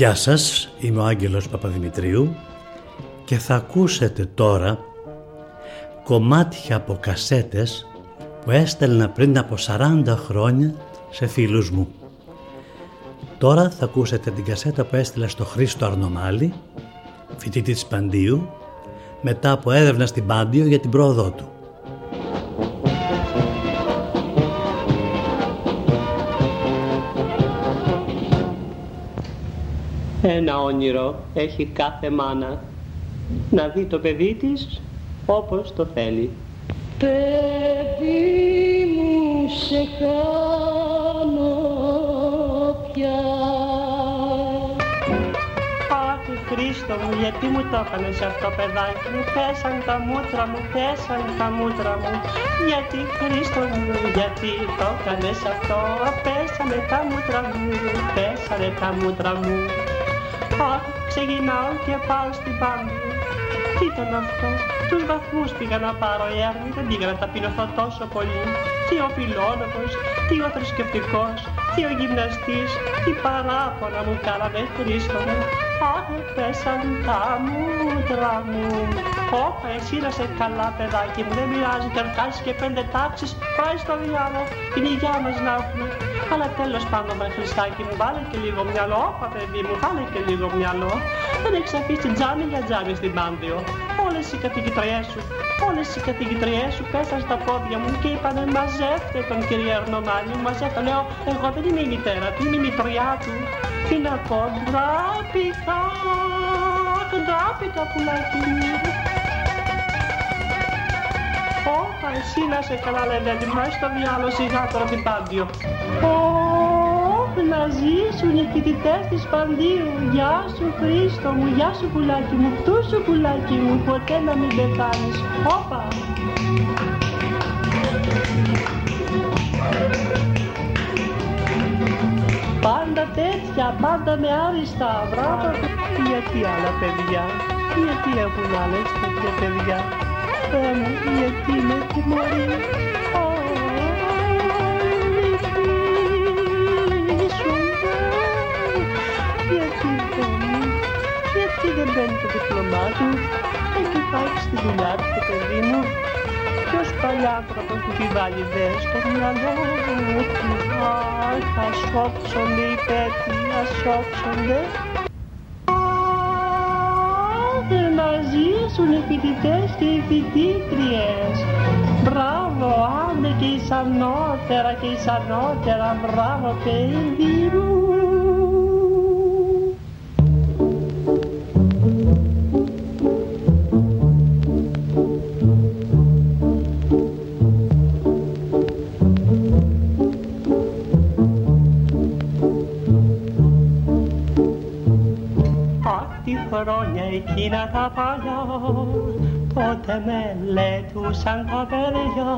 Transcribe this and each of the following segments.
Γεια σας, είμαι ο Άγγελος Παπαδημητρίου και θα ακούσετε τώρα κομμάτια από κασέτες που έστελνα πριν από 40 χρόνια σε φίλους μου. Τώρα θα ακούσετε την κασέτα που έστειλα στο Χρήστο Αρνομάλη, φοιτητή της Παντίου, μετά από έρευνα στην Πάντιο για την πρόοδό του. Ένα όνειρο έχει κάθε μάνα. Να δει το παιδί της όπως το θέλει. Παιδί μου σε κάνω πια. Αχ Χρήστο μου γιατί μου το έκανες αυτό παιδάκι μου; Πέσαν τα μούτρα μου, πέσαν τα μούτρα μου. Γιατί Χρήστο μου, γιατί το έκανες αυτό; Πέσανε τα μούτρα μου, πέσανε τα μούτρα μου. Αχ ξεκινάω και πάω στην πάντα τι ήταν αυτό, τους βαθμούς πήγα να πάρω έρμη, δεν πήγα να ταπεινωθώ τόσο πολύ. Τι ο φιλόλογος, τι ο θρησκευτικός, τι ο γυμναστής, τι παράπονα μου κάνανε Χρήστο μου. Αχ, πέσαν τα μούτρα μου. Όπα, εσύ να σε καλά παιδάκι μου, δεν πειράζει και αν κάνεις και πέντε τάξεις, πάει στο διάλογο, την υγειά μας να έχουμε. Αλλά τέλος πάντων, με Χριστάκι μου, βάλε και λίγο μυαλό, όπα παιδί μου, βάλε και λίγο μυαλό. Δεν έχεις αφήσει τζάμι για τζάμι στην Πάντιο. Όλες οι καθηγητριές σου, όλες οι καθηγητριές σου πέσαν στα πόδια μου και είπανε μαζεύτε τον κύριο Αρνομάνη, μαζεύτε. Λέω, εγώ δεν είμαι η μητέρα του, είμαι η μητριά του. Τι να πω, ντράπηκα, ντράπηκα πουλάκι μου. Όπα, εσύ να σε καλά λένε, μάχεις στο διάλογο σιγά τώρα την Πάντιο. Ωχ, να ζήσουν οι φοιτητές της Παντίου. Γεια σου Χρήστο μου, γεια σου πουλάκι μου, φτού σου πουλάκι μου, ποτέ να μην πεθάνεις. Όπα. Πάντα τέτοια, πάντα με άριστα, μπράβο. Γιατί άλλα παιδιά, γιατί έχουν άλλες τέτοια παιδιά. Θεέ μου, γιατί με τιμωρεί. Γιατί δεν, γιατί δεν παίρνει το διπλωμά του, έχει πάει στη δουλειά του το παιδί μου. Ποιος παλιάνθρωπος του τη βάλει δε στο μυαλό μου Αχ, ας όψονται οι πέτοι, ας ζήσουν οι φοιτητές και οι φοιτήτριες. Μπράβο, άντε και εις ανώτερα και εις ανώτερα Μπράβο, παιδί μου εκείνα τα παλιά τότε με λέτουσαν τα παιδιά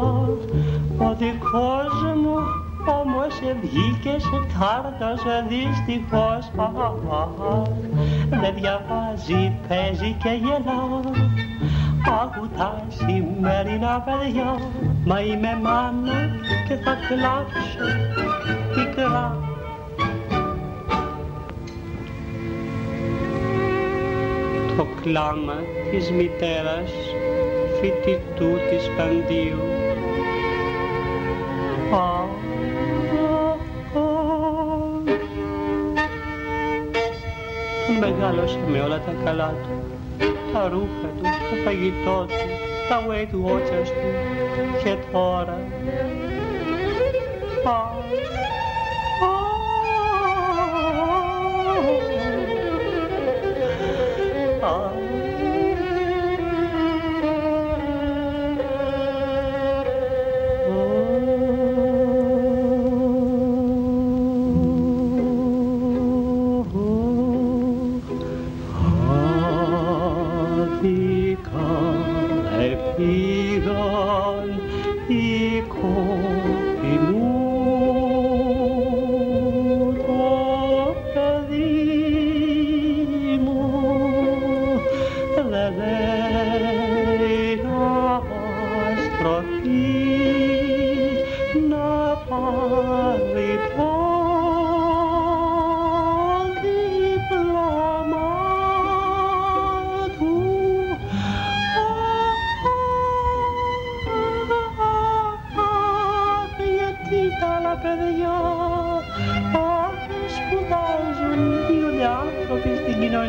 ο δικός μου όμως βγήκε σε κάρτας δυστυχώς δεν διαβάζει, παίζει και γελάς. Άκου τα σημερινά παιδιά Μα είμαι μάνα και θα κλάψω. Πικρά το κλάμα της μητέρας φοιτητού της Παντίου. Α, Μεγάλωσε με όλα τα καλά του, τα ρούχα του, το φαγητό του, τα Weight Watchers του και τώρα. Α,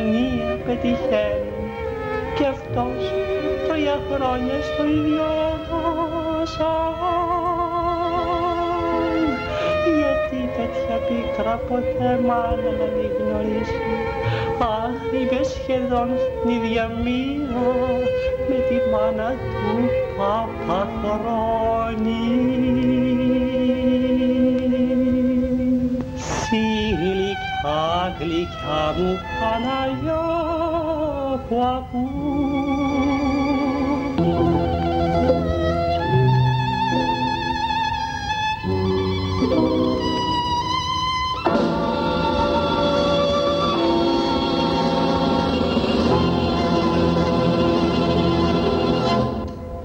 κοινωνία πετυχαίνει. Και αυτός τρία χρόνια στο ίδιο γιατί τέτοια πίκρα ποτέ μάνα να μην γνωρίσει. Αχ είπε σχεδόν την ίδια μία με τη μάνα του Παπαχρόνη Σιλικά γλυκιά μου Παναγιά που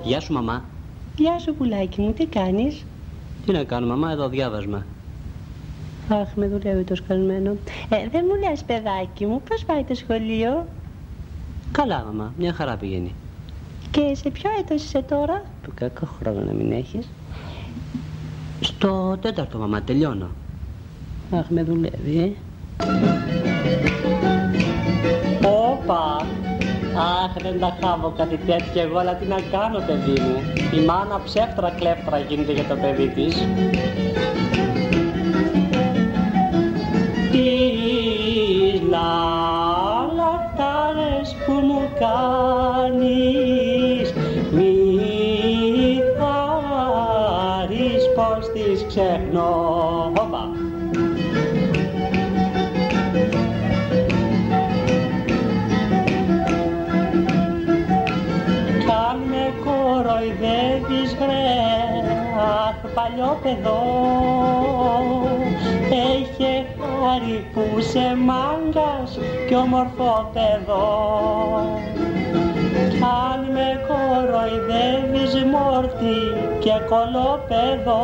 Γεια σου μαμά. Γεια σου πουλάκι μου, τι κάνεις; Τι να κάνω μαμά, εδώ διάβασμα. Αχ, με δουλεύει το σκαλμένο. Ε, δεν μου λες παιδάκι μου, πώς πάει το σχολείο; Καλά μαμά, μια χαρά πηγαίνει. Και σε ποιο έτος είσαι τώρα; Του κακό χρόνο να μην έχεις. Στο τέταρτο μαμά, τελειώνω. Αχ, με δουλεύει, ε. Όπα! Αχ, δεν τα χάβω κάτι τέτοιο εγώ, αλλά τι να κάνω παιδί μου. Η μάνα ψεύτρα κλέφτρα γίνεται για το παιδί της. Παλιό παιδό Έχει χάρη που σε μάγκας κι όμορφο παιδό Κι αν με κοροϊδεύεις μόρτι και κολόπεδο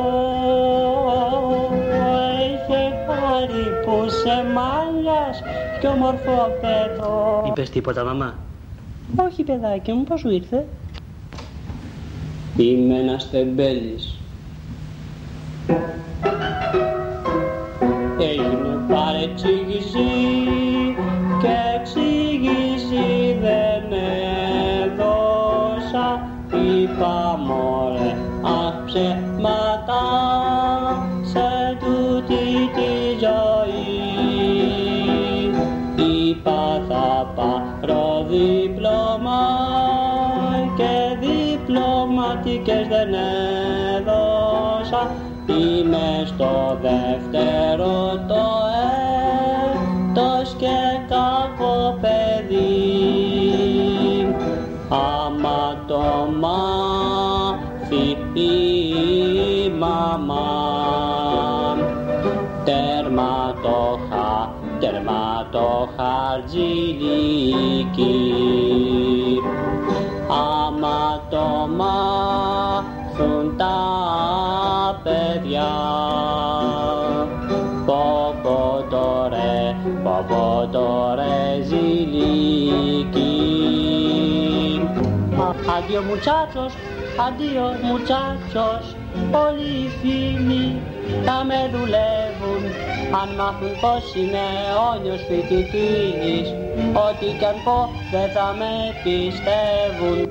Έχει χάρη που σε μάγκας κι όμορφο παιδό Είπες τίποτα μαμά. Όχι παιδάκι μου, πώς σου ήρθε; Είμαι ένας τεμπέλης. Değişimi para çekişi στο δεύτερο το έτος και κακό παιδί. Άμα το μάθει η μαμά Τέρμα το χα, τέρμα το χαρτζηλίκι Αντίο muchachos, αντίο muchachos Όλοι οι φίλοι θα με δουλεύουν. Αν μάθουν πως είμαι όνιος φοιτητής Ό,τι κι αν πω δεν θα με πιστεύουν.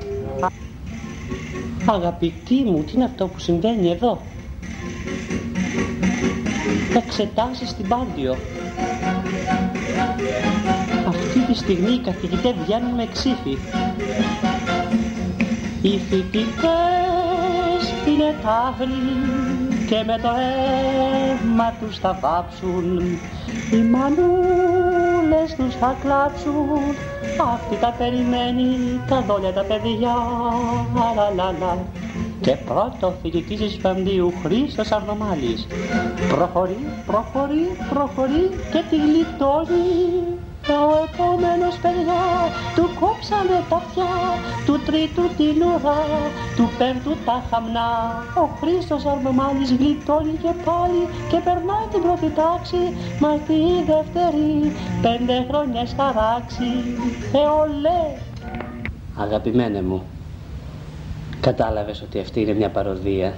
Αγαπητοί μου, τι είναι αυτό που συμβαίνει εδώ; Εξετάσεις στην Πάντιο. Αυτή τη στιγμή οι καθηγητές βγαίνουν με ξύφη οι φοιτητές είναι τάβλοι και με το αίμα τους θα βάψουν. Οι μανούλες τους θα κλάψουν. Αυτή τα περιμένει τα δόλια τα παιδιά. Λα, λα, λα. και πρώτο φοιτητής της Παντίου Χρήστος Αρνομάλης προχωρεί, προχωρεί, προχωρεί και τη γλιτώνει ο επόμενος παιδιά του κόψανε τα αυτιά του τρίτου την ουρά του πέμπτου τα χαμνά ο Χρήστος Αρνομάλης γλιτώνει και πάλι και περνάει την πρώτη τάξη μα τη δεύτερη πέντε χρόνια χαράξει εολέ Αγαπημένε μου, κατάλαβες ότι αυτή είναι μια παροδία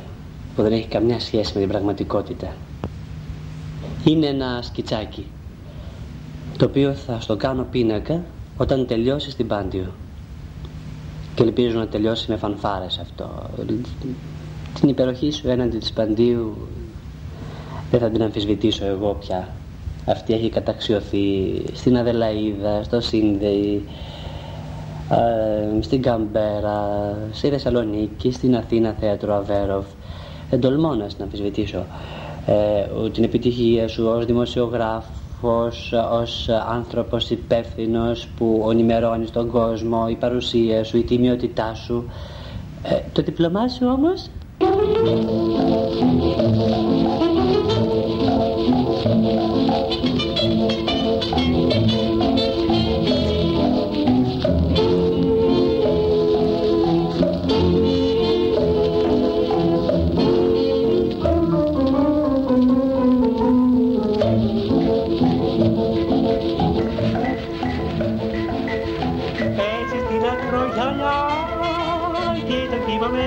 που δεν έχει καμιά σχέση με την πραγματικότητα. Είναι ένα σκιτσάκι. Το οποίο θα στο κάνω πίνακα όταν τελειώσει στην Πάντιο. Και ελπίζω να τελειώσει με φανφάρες αυτό. Την υπεροχή σου έναντι της Παντίου δεν θα την αμφισβητήσω εγώ πια. Αυτή έχει καταξιωθεί στην Αδελαίδα, στο Σύνδεϊ στην Καμπέρα, στη Θεσσαλονίκη, στην Αθήνα Θέατρο Αβέροφ δεν τολμώ να την αμφισβητήσω ε, την επιτυχία σου ως δημοσιογράφος, ως άνθρωπος υπεύθυνος που ονημερώνει τον κόσμο, η παρουσία σου, η τιμιότητά σου. Ε, το διπλωμά σου όμως...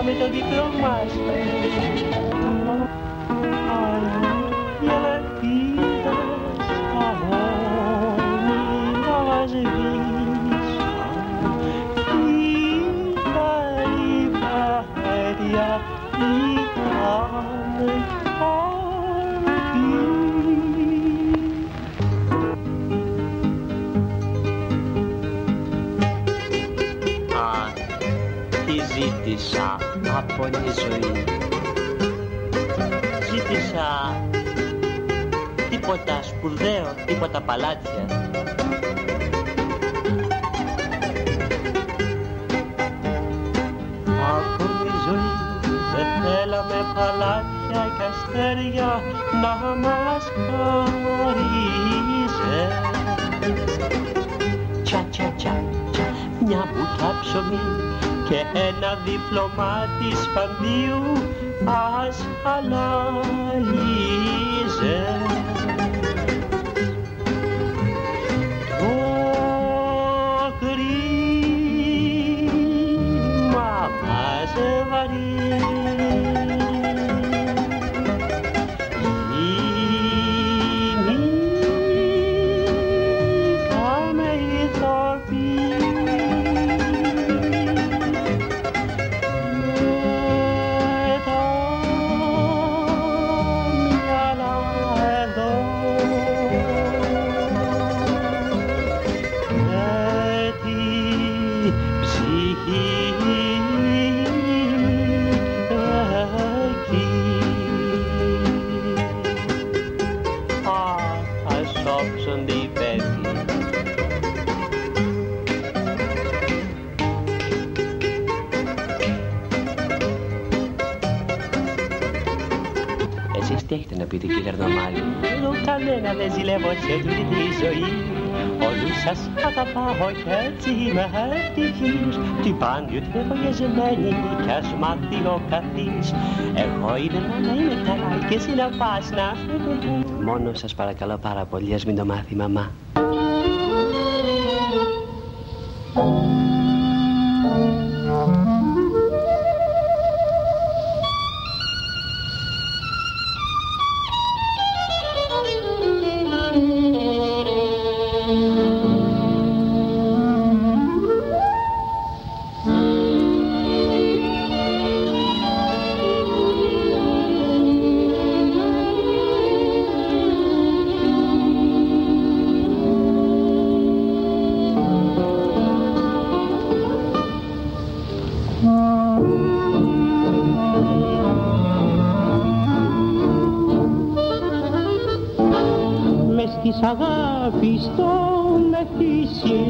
σχετικά με το δίπλωμά σου. Ζήτησα από τη ζωή Ζήτησα τίποτα σπουδαίο, τίποτα παλάτια. Από τη ζωή δεν θέλαμε παλάτια και αστέρια να μας χαρίζει Τσα τσα τσα μια μπουτά ψωμί και ένα δίπλωμα της Παντίου ασφαλάγιζε. Ψυχή εκεί. Α, ας όψονται οι πέτοι Εσείς τι έχετε να πείτε κύριε Αρναμάλη Εγώ κανένα δεν ζηλεύω σε τούτη τη ζωή Όλους σας αγαπάω και έτσι είμαι ευτυχής. Τι πάντη ότι είναι φωγεζεμένη κι ας μάθει ο καθής. Εγώ είναι να είμαι καλά και εσύ να πας να φεύγω Μόνο σας παρακαλώ πάρα πολύ ας μην το μάθει η μαμά Μες της αγάπης πιστό μεθύσει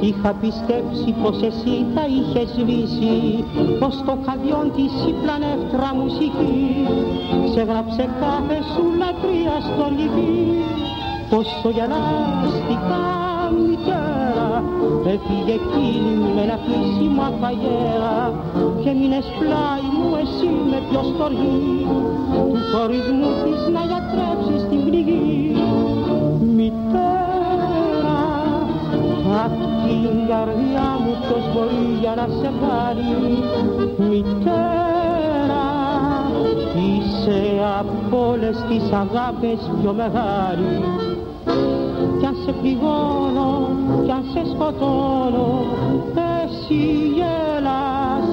Είχα πιστέψει πως εσύ θα είχες σβήσει Πως το καδιόν της η πλανεύτρα μουσική Σε γράψε κάθε σου λατρεία στο λιγί Πόσο γελάστηκα μητέρα. Έφυγε εκείνη με ένα κλείσιμο αφαγέρα Και μείνες πλάι μου εσύ με πιο στοργή. Του χωρισμού της να γιατρέψεις την πληγή Απ' την καρδιά μου ποιος μπορεί για να σε πάρει. Μητέρα Είσαι από όλες τις αγάπες πιο μεγάλη. Κι αν σε πληγώνω, κι αν σε σκοτώνω, εσύ γέλας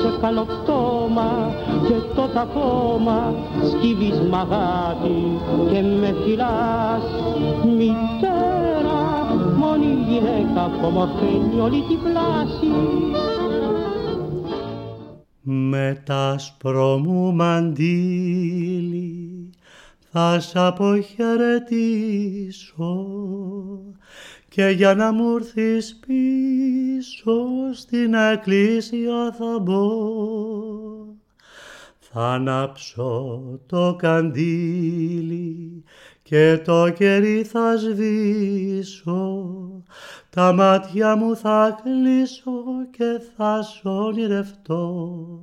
σε καλό και τότε ακόμα σκύβεις μ' αγάπη και με φυλάς μητέρα μόνη γυναίκα που ομορφαίνει όλη την πλάση. Με τα άσπρο μου μαντήλι θα σ' αποχαιρετήσω και για να μου έρθεις πίσω στην εκκλησία θα μπω. Θα ανάψω το καντήλι και το κερί θα σβήσω τα μάτια μου θα κλείσω και θα σ' ονειρευτώ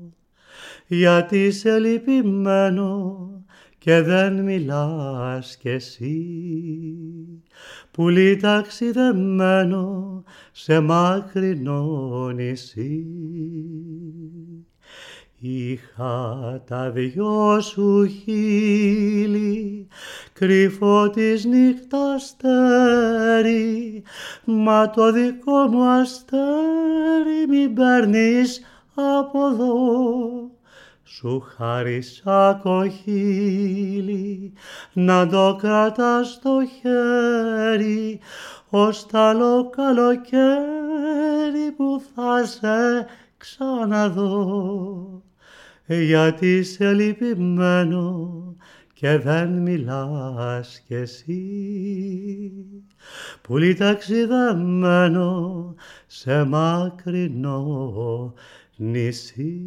γιατί σε λυπημένο και δεν μιλάς κι εσύ πουλί ταξιδεμένο σε μακρινό νησί. Είχα τα δυο σου χείλη, κρυφό της νύχτας αστέρι, μα το δικό μου αστέρι μην παίρνεις από εδώ. Σου χάρισα κοχύλι να το κρατάς στο χέρι. Ως τ' άλλο καλοκαίρι που θα σε ξαναδώ γιατί σε λυπημένο και δεν μιλάς κι εσύ πουλί ταξιδεμένο σε μακρινό νησί.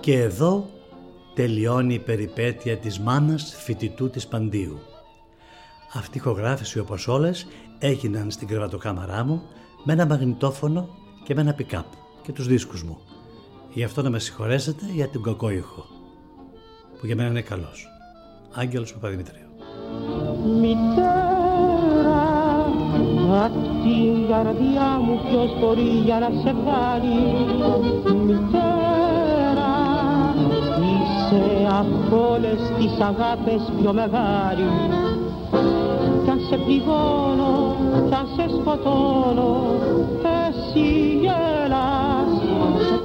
Και εδώ τελειώνει η περιπέτεια της μάνας φοιτητού της Παντίου. Αυτή η ηχογράφηση όπως όλες έγιναν στην κρεβατοκάμαρά μου με ένα μαγνητόφωνο και με ένα πικάπ και τους δίσκους μου. Γι' αυτό να με συγχωρέσετε για την κακό ήχο, που για μένα είναι καλός. Άγγελος Παπαδημητρίου. Μητέρα, απ' την καρδιά μου ποιος μπορεί για να σε βάλει. Μητέρα, είσαι από όλες τις αγάπες πιο μεγάλη. Κι αν σε πληγώνω, κι αν σε σκοτώνω, εσύ γέλας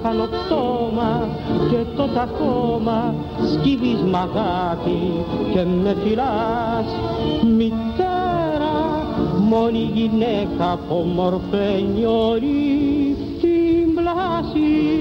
κάνω πτώμα και τότε ακόμα σκύβεις μ' αγάπη και με φυλάς μητέρα μόνη γυναίκα που μορφαίνει όλη την πλάση